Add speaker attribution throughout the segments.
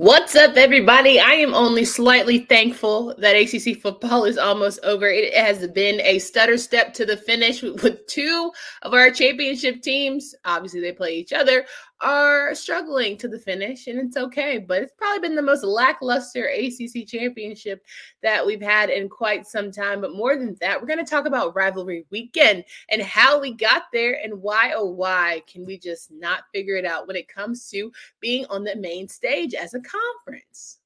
Speaker 1: What's up, everybody? I am only slightly thankful that ACC football is almost over. It has been a stutter step to the finish with two of our championship teams. Obviously, they play each other, are struggling to the finish, and it's okay. But it's probably been the most lackluster ACC championship that we've had in quite some time. But more than that, we're going to talk about rivalry weekend and how we got there and why, oh, why can we just not figure it out when it comes to being on the main stage as a conference.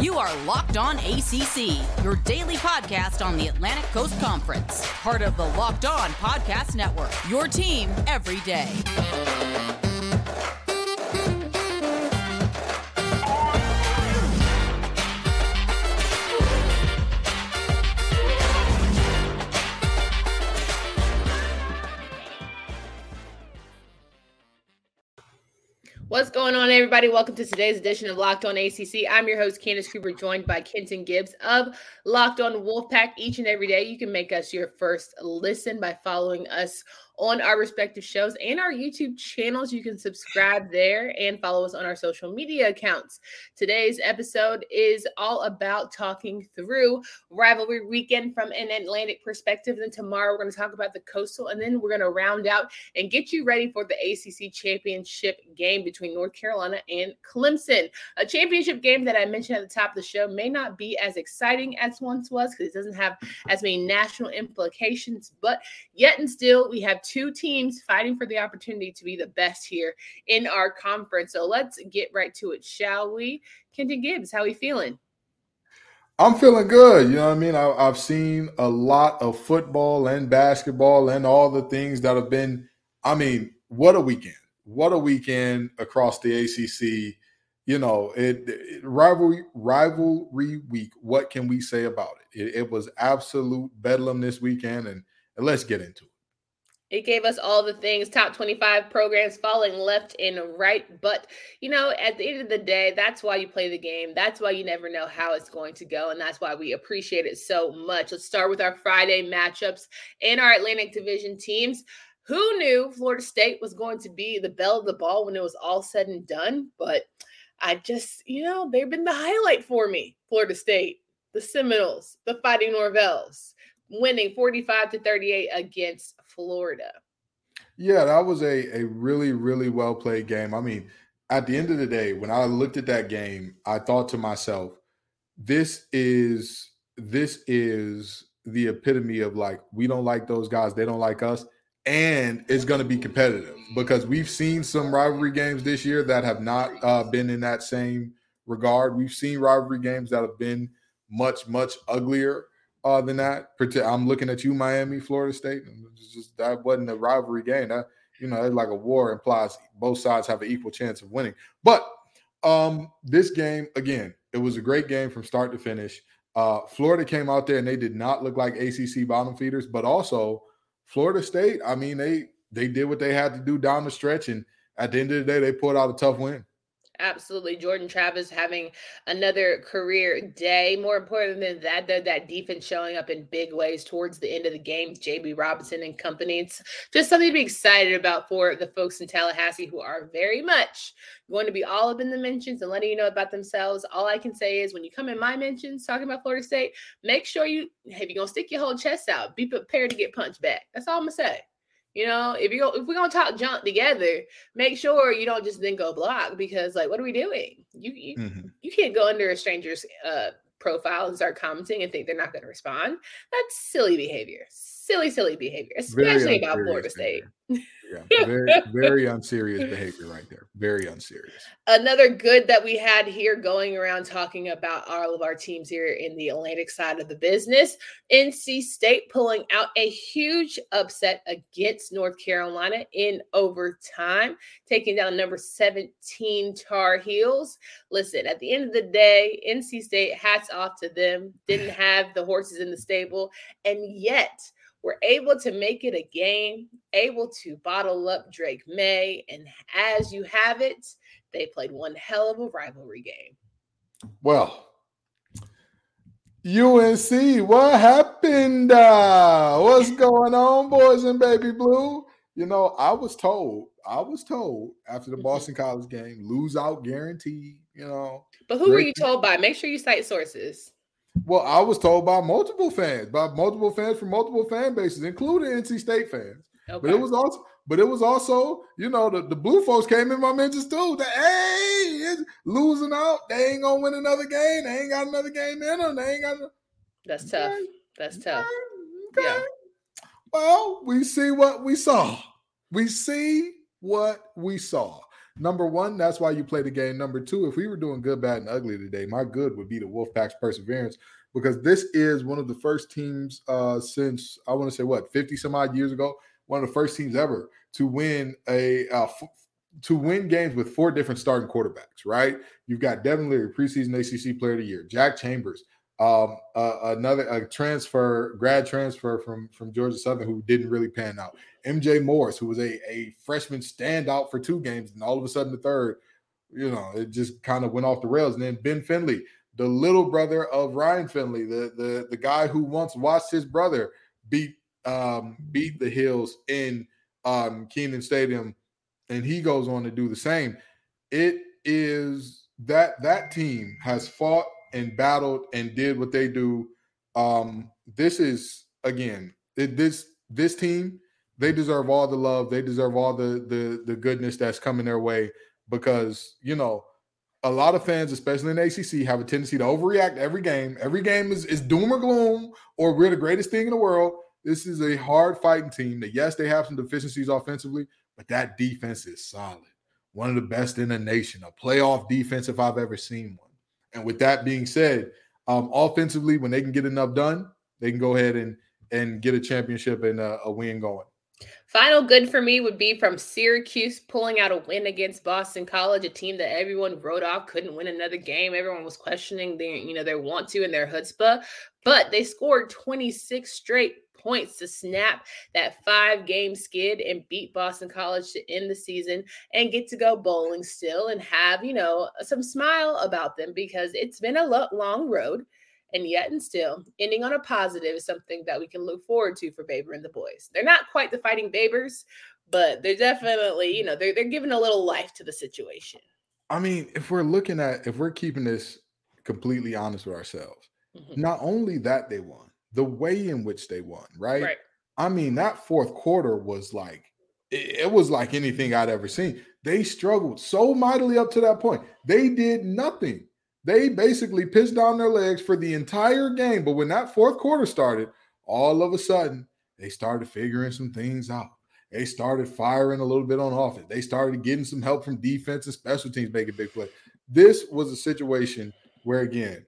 Speaker 2: You are Locked On ACC, your daily podcast on the Atlantic Coast Conference, part of the Locked On Podcast Network. Your team every day.
Speaker 1: Everybody? Welcome to today's edition of Locked On ACC. I'm your host, Candace Cooper, joined by Kenton Gibbs of Locked On Wolfpack. Each and every day, you can make us your first listen by following us on our respective shows and our YouTube channels. You can subscribe there and follow us on our social media accounts. Today's episode is all about talking through rivalry weekend from an Atlantic perspective. And tomorrow we're going to talk about the coastal, and then we're going to round out and get you ready for the ACC championship game between North Carolina and Clemson. A championship game that I mentioned at the top of the show may not be as exciting as once was because it doesn't have as many national implications, but yet and still, we have two teams fighting for the opportunity to be the best here in our conference. So let's get right to it, shall we? Kenton Gibbs, how are we feeling?
Speaker 3: I'm feeling good. You know what I mean? I, have seen a lot of football and basketball and all the things that have been. I mean, what a weekend! What a weekend across the ACC. You know, it, it rivalry rivalry week. What can we say about it? It, it was absolute bedlam this weekend, and let's get into it.
Speaker 1: It gave us all the things, top 25 programs falling left and right. But, you know, at the end of the day, that's why you play the game. That's why you never know how it's going to go. And that's why we appreciate it so much. Let's start with our Friday matchups and our Atlantic Division teams. Who knew Florida State was going to be the belle of the ball when it was all said and done? But I just, you know, they've been the highlight for me. Florida State, the Seminoles, the Fighting Norvells winning 45 to 38 against Florida.
Speaker 3: Yeah, that was a, a really, really well played game. I mean, at the end of the day, when I looked at that game, I thought to myself, this is this is the epitome of like we don't like those guys, they don't like us, and it's going to be competitive because we've seen some rivalry games this year that have not uh, been in that same regard. We've seen rivalry games that have been much much uglier uh, than that. I'm looking at you, Miami, Florida State. Just that wasn't a rivalry game. That you know, like a war implies both sides have an equal chance of winning. But um, this game again, it was a great game from start to finish. Uh, Florida came out there and they did not look like ACC bottom feeders, but also Florida State. I mean, they they did what they had to do down the stretch, and at the end of the day, they pulled out a tough win.
Speaker 1: Absolutely. Jordan Travis having another career day. More important than that, though, that defense showing up in big ways towards the end of the game. JB Robinson and company. It's just something to be excited about for the folks in Tallahassee who are very much going to be all up in the mentions and letting you know about themselves. All I can say is when you come in my mentions talking about Florida State, make sure you, if you're going to stick your whole chest out, be prepared to get punched back. That's all I'm going to say. You know, if you go, if we're gonna talk junk together, make sure you don't just then go block because like, what are we doing? You you, mm-hmm. you can't go under a stranger's uh, profile and start commenting and think they're not going to respond. That's silly behavior. Silly, silly behavior, especially about Florida State.
Speaker 3: Yeah, very, very unserious behavior right there. Very unserious.
Speaker 1: Another good that we had here going around talking about all of our teams here in the Atlantic side of the business. NC State pulling out a huge upset against North Carolina in overtime, taking down number 17 Tar Heels. Listen, at the end of the day, NC State, hats off to them, didn't have the horses in the stable, and yet were able to make it a game, able to bottle up Drake Maye. And as you have it, they played one hell of a rivalry game.
Speaker 3: Well, UNC, what happened? Uh, what's going on, boys and baby blue? you know, I was told, I was told after the
Speaker 1: Mhm.
Speaker 3: Boston College game, lose out guaranteed. You know,
Speaker 1: But who were you told by? Make sure you cite sources.
Speaker 3: Well, I was told by multiple fans, by multiple fans from multiple fan bases, including NC State fans.
Speaker 1: Okay.
Speaker 3: But it was also, but it was also, you know, the, the blue folks came in my mentions too. That hey, it's losing out. They ain't gonna win another game. They ain't got another game in them. They ain't got.
Speaker 1: That's tough.
Speaker 3: Okay,
Speaker 1: That's tough.
Speaker 3: okay.
Speaker 1: Yeah.
Speaker 3: Well, we see what we saw. We see what we saw. Number one, that's why you play the game. Number two, if we were doing good, bad, and ugly today, my good would be the Wolfpack's perseverance because this is one of the first teams uh, since I want to say what 50 some odd years ago, one of the first teams ever to win a uh, f- to win games with four different starting quarterbacks. Right? You've got Devin Leary, preseason ACC Player of the Year, Jack Chambers, um, uh, another a transfer, grad transfer from from Georgia Southern who didn't really pan out. MJ Morris, who was a, a freshman standout for two games, and all of a sudden the third, you know, it just kind of went off the rails. And then Ben Finley, the little brother of Ryan Finley, the the the guy who once watched his brother beat um, beat the Hills in um, Kenan Stadium, and he goes on to do the same. It is that that team has fought and battled and did what they do. Um, this is again it, this this team they deserve all the love. They deserve all the the the goodness that's coming their way because you know a lot of fans especially in acc have a tendency to overreact every game. Every game is, is doom or gloom or we're the greatest thing in the world. This is a hard fighting team that yes they have some deficiencies offensively but that defense is solid. One of the best in the nation. A playoff defense if i've ever seen one and with that being said um, offensively when they can get enough done they can go ahead and and get a championship and a, a win going
Speaker 1: Final good for me would be from Syracuse pulling out a win against Boston College, a team that everyone wrote off couldn't win another game. Everyone was questioning their, you know, their want to and their chutzpah, but they scored 26 straight points to snap that five game skid and beat Boston College to end the season and get to go bowling still and have, you know, some smile about them because it's been a lo- long road. And yet and still, ending on a positive is something that we can look forward to for Baber and the boys. They're not quite the fighting Babers, but they're definitely, you know, they're they're giving a little life to the situation.
Speaker 3: I mean, if we're looking at if we're keeping this completely honest with ourselves,
Speaker 1: Mhm.
Speaker 3: not only that they won, the way in which they won, right?
Speaker 1: Right.
Speaker 3: I mean, that fourth quarter was like it, it was like anything I'd ever seen. They struggled so mightily up to that point. They did nothing. They basically pitched down their legs for the entire game. But when that fourth quarter started, all of a sudden they started figuring some things out. They started firing a little bit on offense. They started getting some help from defense and special teams making big plays. This was a situation where, again,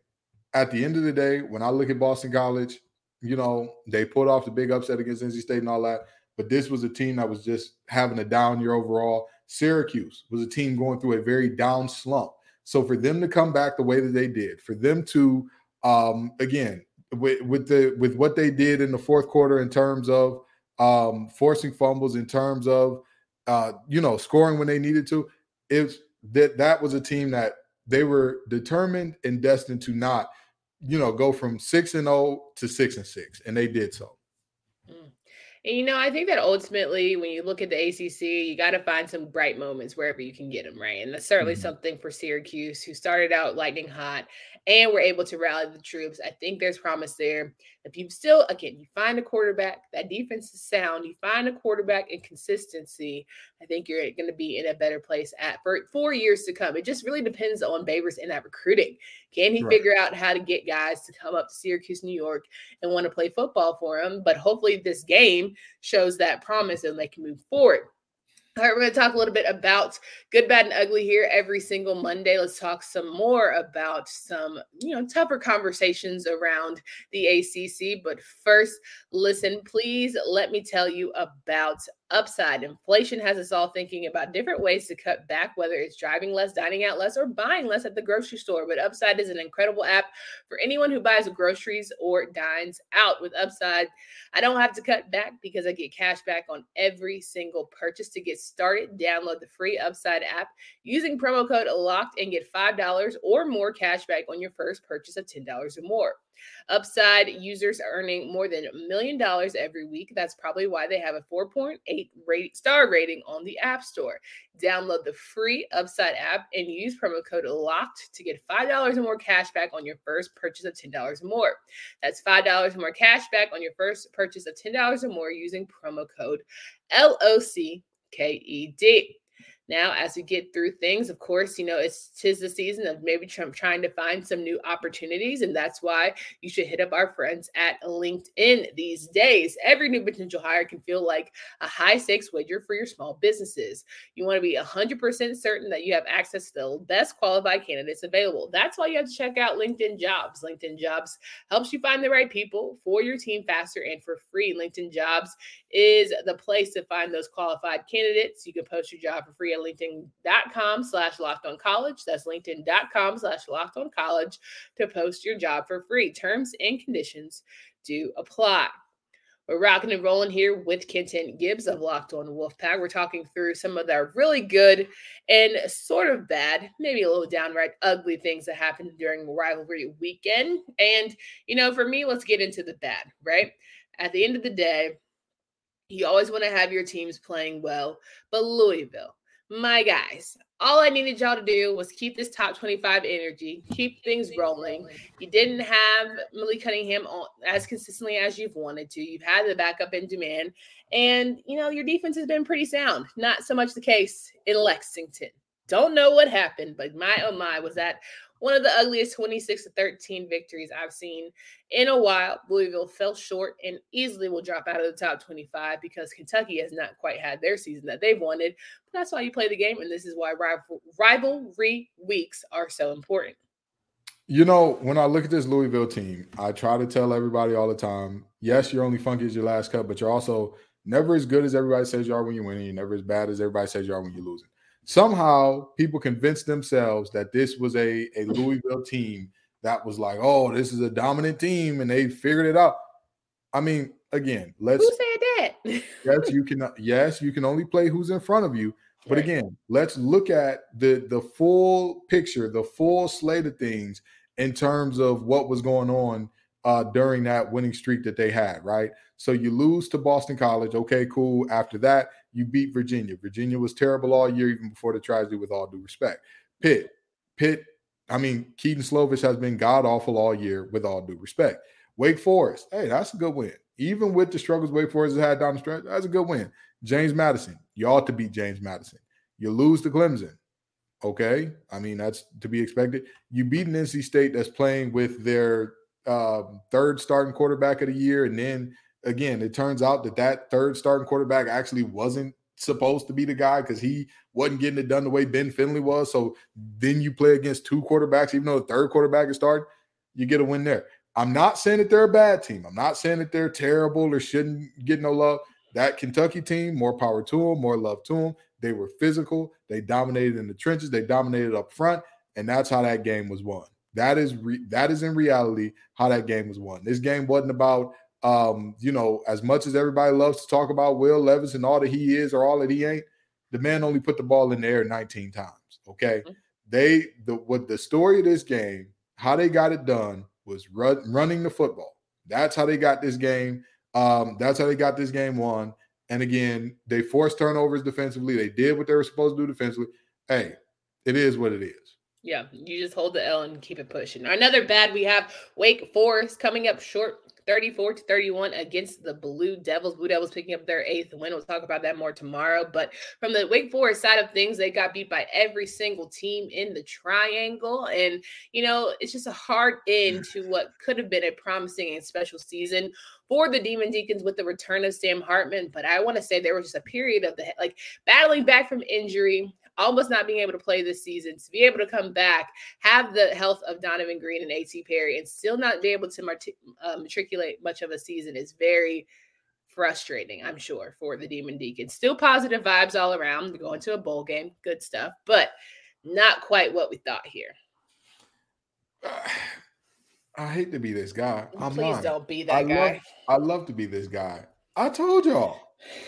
Speaker 3: at the end of the day, when I look at Boston College, you know, they pulled off the big upset against NC State and all that. But this was a team that was just having a down year overall. Syracuse was a team going through a very down slump. So for them to come back the way that they did, for them to um again with with the with what they did in the fourth quarter in terms of um forcing fumbles, in terms of uh you know scoring when they needed to, it's that that was a team that they were determined and destined to not, you know, go from six and zero to six and six, and they did so.
Speaker 1: And you know, I think that ultimately, when you look at the ACC, you got to find some bright moments wherever you can get them, right? And that's certainly
Speaker 3: Mhm.
Speaker 1: something for Syracuse, who started out lightning hot and were able to rally the troops. I think there's promise there. If you still, again, you find a quarterback, that defense is sound, you find a quarterback in consistency, I think you're going to be in a better place at for four years to come. It just really depends on Babers and that recruiting. Can he
Speaker 3: Right.
Speaker 1: figure out how to get guys to come up to Syracuse, New York, and want to play football for him? But hopefully, this game shows that promise and they can move forward. All right, we're going to talk a little bit about good, bad, and ugly here every single Monday. Let's talk some more about some, you know, tougher conversations around the ACC. But first, listen, please let me tell you about Upside. Inflation has us all thinking about different ways to cut back, whether it's driving less, dining out less, or buying less at the grocery store. But Upside is an incredible app for anyone who buys groceries or dines out. With Upside, I don't have to cut back because I get cash back on every single purchase. To get started, download the free Upside app using promo code LOCKED and get $5 or more cash back on your first purchase of $10 or more. Upside users are earning more than a million dollars every week. That's probably why they have a 4.8 rate, star rating on the App Store. Download the free Upside app and use promo code LOCKED to get $5 or more cash back on your first purchase of $10 or more. That's $5 or more cash back on your first purchase of $10 or more using promo code LOCKED. Now, as we get through things, of course, you know, it's tis the season of maybe Trump trying to find some new opportunities. And that's why you should hit up our friends at LinkedIn these days. Every new potential hire can feel like a high stakes wager for your small businesses. You want to be 100% certain that you have access to the best qualified candidates available. That's why you have to check out LinkedIn Jobs. LinkedIn Jobs helps you find the right people for your team faster and for free. LinkedIn Jobs is the place to find those qualified candidates. You can post your job for free at linkedin.com slash locked on college. That's linkedin.com slash locked on college to post your job for free. Terms and conditions do apply. We're rocking and rolling here with Kenton Gibbs of Locked On Wolfpack. We're talking through some of the really good and sort of bad, maybe a little downright ugly things that happened during rivalry weekend. And, you know, for me, let's get into the bad, right? At the end of the day, you always want to have your teams playing well, but Louisville, my guys, all I needed y'all to do was keep this top 25 energy, keep things rolling. You didn't have Malik Cunningham on, as consistently as you've wanted to. You've had the backup in demand, and you know your defense has been pretty sound. Not so much the case in Lexington. Don't know what happened, but my oh my, was that one of the ugliest 26 to 13 victories I've seen in a while. Louisville fell short and easily will drop out of the top 25 because Kentucky has not quite had their season that they've wanted. But that's why you play the game, and this is why rival- rivalry weeks are so important.
Speaker 3: You know, when I look at this Louisville team, I try to tell everybody all the time yes, you're only funky as your last cut, but you're also never as good as everybody says you are when you're winning. You're never as bad as everybody says you are when you're losing somehow people convinced themselves that this was a, a Louisville team that was like, oh, this is a dominant team, and they figured it out. I mean, again, let's
Speaker 1: who said that?
Speaker 3: yes, you can yes, you can only play who's in front of you. But right. again, let's look at the the full picture, the full slate of things in terms of what was going on uh, during that winning streak that they had, right? So you lose to Boston College. Okay, cool. After that, you beat Virginia. Virginia was terrible all year, even before the tragedy, with all due respect. Pitt, Pitt, I mean, Kedon Slovis has been god awful all year, with all due respect. Wake Forest, hey, that's a good win. Even with the struggles Wake Forest has had down the stretch, that's a good win. James Madison, you ought to beat James Madison. You lose to Clemson. Okay. I mean, that's to be expected. You beat an NC State that's playing with their um, third starting quarterback of the year, and then again, it turns out that that third starting quarterback actually wasn't supposed to be the guy because he wasn't getting it done the way Ben Finley was. So then you play against two quarterbacks, even though the third quarterback is starting, you get a win there. I'm not saying that they're a bad team. I'm not saying that they're terrible or shouldn't get no love. That Kentucky team, more power to them, more love to them. They were physical. They dominated in the trenches. They dominated up front, and that's how that game was won. That is re- that is in reality how that game was won. This game wasn't about um, you know, as much as everybody loves to talk about Will Levis and all that he is or all that he ain't, the man only put the ball in the air 19 times. Okay. Mm-hmm. They the what the story of this game, how they got it done was run, running the football. That's how they got this game. Um, that's how they got this game won. And again, they forced turnovers defensively. They did what they were supposed to do defensively. Hey, it is what it is.
Speaker 1: Yeah, you just hold the L and keep it pushing. Another bad we have Wake Forest coming up short 34 to 31 against the Blue Devils. Blue Devils picking up their eighth win. We'll talk about that more tomorrow. But from the Wake Forest side of things, they got beat by every single team in the triangle. And, you know, it's just a hard end to what could have been a promising and special season for the Demon Deacons with the return of Sam Hartman. But I want to say there was just a period of the like battling back from injury, almost not being able to play this season, to be able to come back, have the health of Donovan Greene and A.T. Perry, and still not be able to uh, matriculate much of a season is very frustrating, I'm sure, for the Demon Deacons. Still positive vibes all around. Going to a bowl game, good stuff, but not quite what we thought here.
Speaker 3: I hate to be this guy. I'm
Speaker 1: Please
Speaker 3: lying.
Speaker 1: don't be that
Speaker 3: I
Speaker 1: guy.
Speaker 3: Love, I love to be this guy. I told y'all.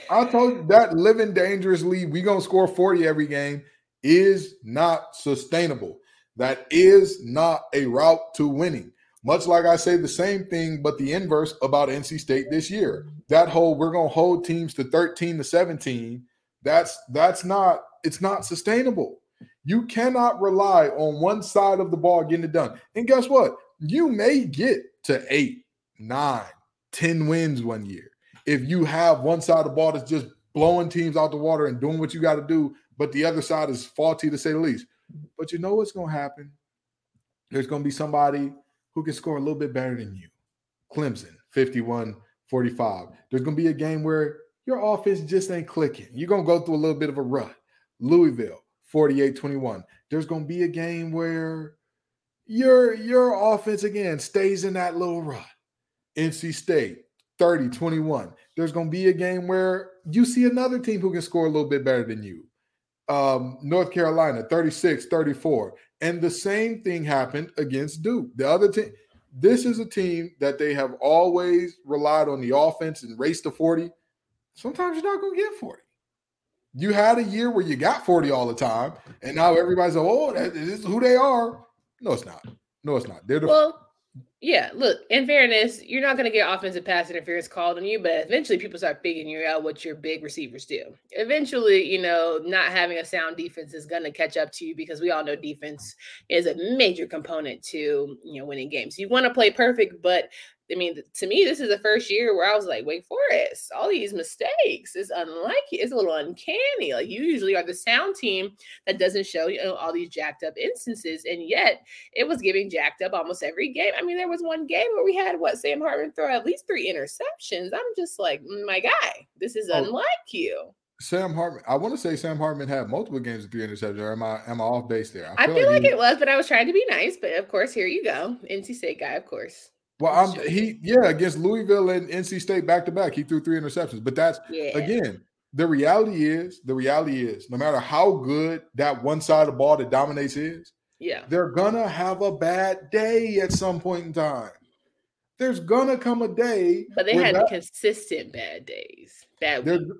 Speaker 3: I told you that living dangerously, we gonna score 40 every game is not sustainable. That is not a route to winning. Much like I say the same thing, but the inverse about NC State this year. That whole we're gonna hold teams to 13 to 17. That's that's not it's not sustainable. You cannot rely on one side of the ball getting it done. And guess what? You may get to eight, nine, ten wins one year if you have one side of the ball that's just blowing teams out the water and doing what you got to do, but the other side is faulty to say the least. But you know what's going to happen? There's going to be somebody who can score a little bit better than you. Clemson, 51 45. There's going to be a game where your offense just ain't clicking. You're going to go through a little bit of a rut. Louisville, 48 21. There's going to be a game where your your offense again stays in that little rut. NC State, 30 21. There's going to be a game where you see another team who can score a little bit better than you. Um, North Carolina, 36 34. And the same thing happened against Duke. The other team, this is a team that they have always relied on the offense and race to 40. Sometimes you're not going to get 40. You had a year where you got 40 all the time, and now everybody's like, oh, this is who they are. No, it's not. No, it's not. They're the
Speaker 1: well, yeah, look, in fairness, you're not going to get offensive pass interference called on you, but eventually people start figuring you out what your big receivers do. Eventually, you know, not having a sound defense is going to catch up to you because we all know defense is a major component to, you know, winning games. You want to play perfect, but I mean, to me, this is the first year where I was like, Wake Forest, all these mistakes is unlike it's a little uncanny. Like you usually are the sound team that doesn't show you know all these jacked up instances, and yet it was giving jacked up almost every game. I mean, there was one game where we had what Sam Hartman throw at least three interceptions. I'm just like, mm, my guy, this is oh. unlike you.
Speaker 3: Sam Hartman. I want to say Sam Hartman had multiple games with three interceptions. Or am I am I off base there?
Speaker 1: I feel, I feel like, like he, it was, but I was trying to be nice. But of course, here you go, NC State guy, of course.
Speaker 3: Well, I'm he yeah against Louisville and NC State back to back. He threw three interceptions, but that's yeah. again the reality is the reality is no matter how good that one side of the ball that dominates is,
Speaker 1: yeah,
Speaker 3: they're gonna have a bad day at some point in time. There's gonna come a day,
Speaker 1: but they had that, consistent bad days, bad weeks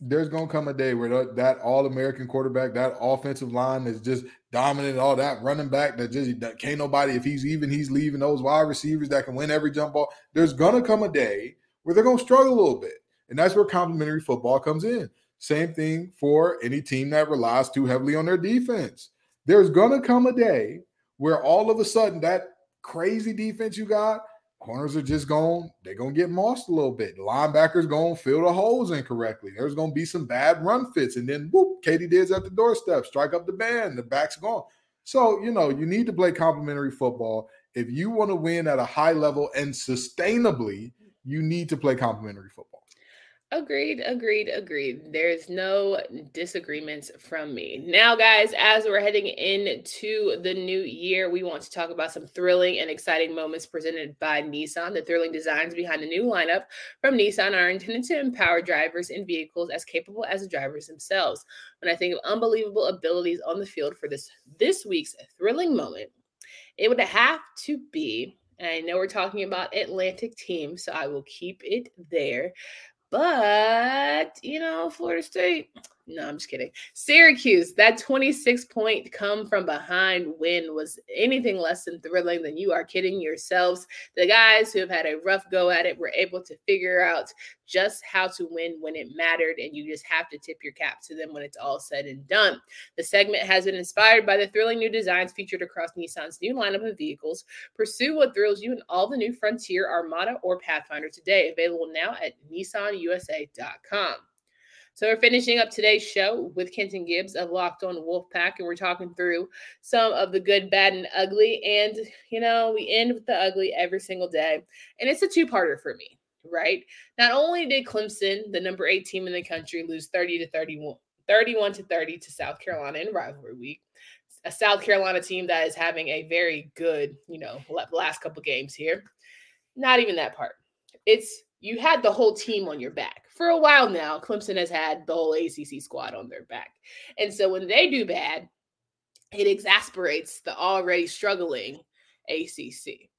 Speaker 3: there's gonna come a day where that, all American quarterback, that offensive line is just dominant, all that running back that just that can't nobody if he's even he's leaving those wide receivers that can win every jump ball. There's gonna come a day where they're gonna struggle a little bit, and that's where complementary football comes in. Same thing for any team that relies too heavily on their defense. There's gonna come a day where all of a sudden that crazy defense you got corners are just going, they're going to get mossed a little bit. The linebackers going to fill the holes incorrectly. There's going to be some bad run fits. And then, whoop, Katie's at the doorstep, strike up the band, the back's gone. So, you know, you need to play complementary football. If you want to win at a high level and sustainably, you need to play complementary football.
Speaker 1: Agreed, agreed, agreed. There's no disagreements from me. Now, guys, as we're heading into the new year, we want to talk about some thrilling and exciting moments presented by Nissan. The thrilling designs behind the new lineup from Nissan are intended to empower drivers in vehicles as capable as the drivers themselves. When I think of unbelievable abilities on the field for this this week's thrilling moment, it would have to be and I know we're talking about Atlantic team, so I will keep it there. But, you know, Florida State, no, I'm just kidding. Syracuse, that 26 point come from behind win was anything less than thrilling than you are kidding yourselves. The guys who have had a rough go at it were able to figure out just how to win when it mattered, and you just have to tip your cap to them when it's all said and done. The segment has been inspired by the thrilling new designs featured across Nissan's new lineup of vehicles. Pursue what thrills you in all the new Frontier, Armada, or Pathfinder today, available now at nissanusa.com. So we're finishing up today's show with Kenton Gibbs of Locked On Wolfpack, and we're talking through some of the good, bad, and ugly. And you know, we end with the ugly every single day, and it's a two-parter for me, right? Not only did Clemson, the number eight team in the country, lose 30 to 31, 31 to 30 to South Carolina in rivalry week, a South Carolina team that is having a very good, you know, last couple games here. Not even that part. It's you had the whole team on your back. For a while now, Clemson has had the whole ACC squad on their back. And so when they do bad, it exasperates the already struggling ACC.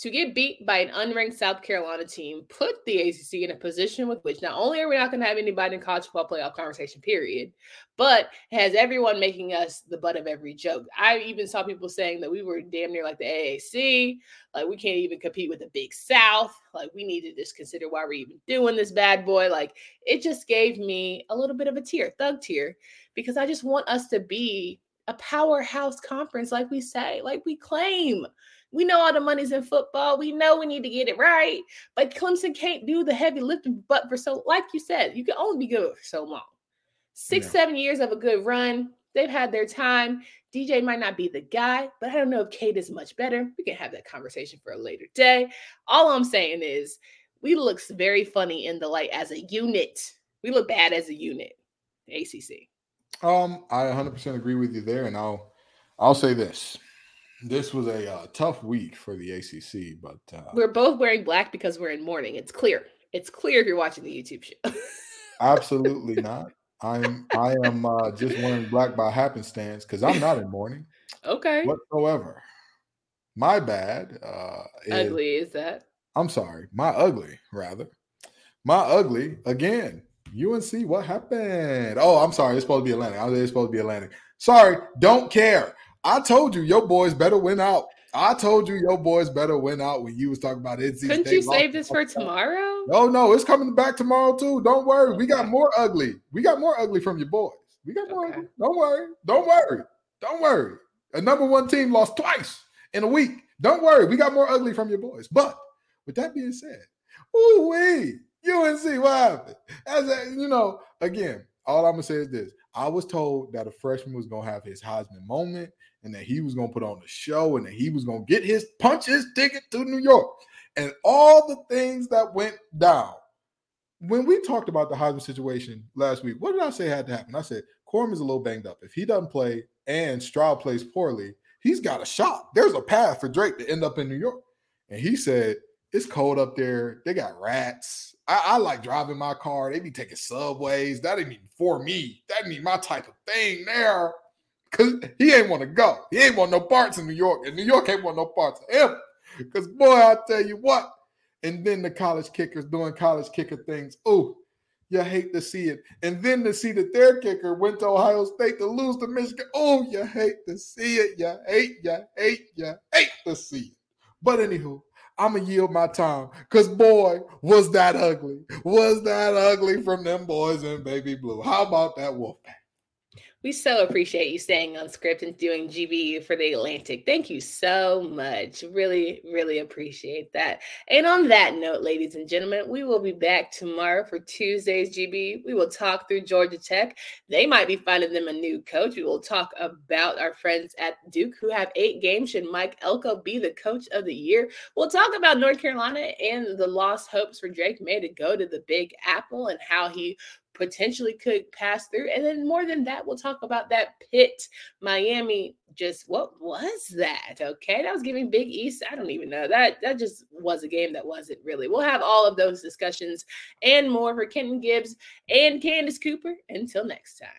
Speaker 1: To get beat by an unranked South Carolina team put the ACC in a position with which not only are we not going to have anybody in college football playoff conversation, period, but has everyone making us the butt of every joke. I even saw people saying that we were damn near like the AAC, like we can't even compete with the Big South, like we need to just consider why we're even doing this bad boy. Like it just gave me a little bit of a tear, thug tear, because I just want us to be a powerhouse conference, like we say, like we claim. We know all the money's in football. We know we need to get it right. But Clemson can't do the heavy lifting, but for so, like you said, you can only be good for so long. Six, yeah. seven years of a good run. They've had their time. DJ might not be the guy, but I don't know if Cade is much better. We can have that conversation for a later day. All I'm saying is we look very funny in the light as a unit. We look bad as a unit. ACC.
Speaker 3: Um, I 100% agree with you there, and I'll I'll say this: this was a uh, tough week for the ACC, but uh,
Speaker 1: we're both wearing black because we're in mourning. It's clear. It's clear if you're watching the YouTube show.
Speaker 3: absolutely not. I'm I am uh, just wearing black by happenstance because I'm not in mourning.
Speaker 1: Okay.
Speaker 3: Whatsoever. My bad. Uh,
Speaker 1: is, ugly is that?
Speaker 3: I'm sorry. My ugly, rather. My ugly again. UNC, what happened? Oh, I'm sorry. It's supposed to be Atlantic. I was supposed to be Atlantic. Sorry, don't care. I told you your boys better win out. I told you your boys better win out when you was talking about
Speaker 1: NC Couldn't State you save this for tomorrow?
Speaker 3: No, no, it's coming back tomorrow too. Don't worry. Okay. We got more ugly. We got more ugly from your boys. We got more okay. ugly. Don't worry. Don't worry. Don't worry. A number one team lost twice in a week. Don't worry. We got more ugly from your boys. But with that being said, ooh wee, UNC, what happened? As a, you know, again, all I'm gonna say is this: I was told that a freshman was gonna have his Heisman moment and that he was to put on the show and that he was to get his punch his ticket to New York and all the things that went down. When we talked about the Heisman situation last week, what did I say had to happen? I said Corum is a little banged up. If he doesn't play and Stroud plays poorly, he's got a shot. There's a path for Drake to end up in New York. And he said, It's cold up there. They got rats. I, I like driving my car. They be taking subways. That ain't even for me. That ain't my type of thing there. Cause he ain't want to go. He ain't want no parts in New York. And New York ain't want no parts of him. Cause boy, I tell you what. And then the college kickers doing college kicker things. Oh, you hate to see it. And then to see that their kicker went to Ohio State to lose to Michigan. Oh, you hate to see it. You hate, you hate, you hate to see it. But anywho, I'm gonna yield my time because boy, was that ugly. Was that ugly from them boys in baby blue? How about that Wolfpack?
Speaker 1: We so appreciate you staying on script and doing GBU for the Atlantic. Thank you so much. Really, really appreciate that. And on that note, ladies and gentlemen, we will be back tomorrow for Tuesday's GBU. We will talk through Georgia Tech. They might be finding them a new coach. We will talk about our friends at Duke who have eight games. Should Mike Elko be the coach of the year? We'll talk about North Carolina and the lost hopes for Drake Maye to go to the Big Apple and how he potentially could pass through. And then more than that, we'll talk about that Pitt Miami. Just what was that? Okay, that was giving Big East. I don't even know that. That just was a game that wasn't really. We'll have all of those discussions and more for Kenton Gibbs and Candace Cooper. Until next time.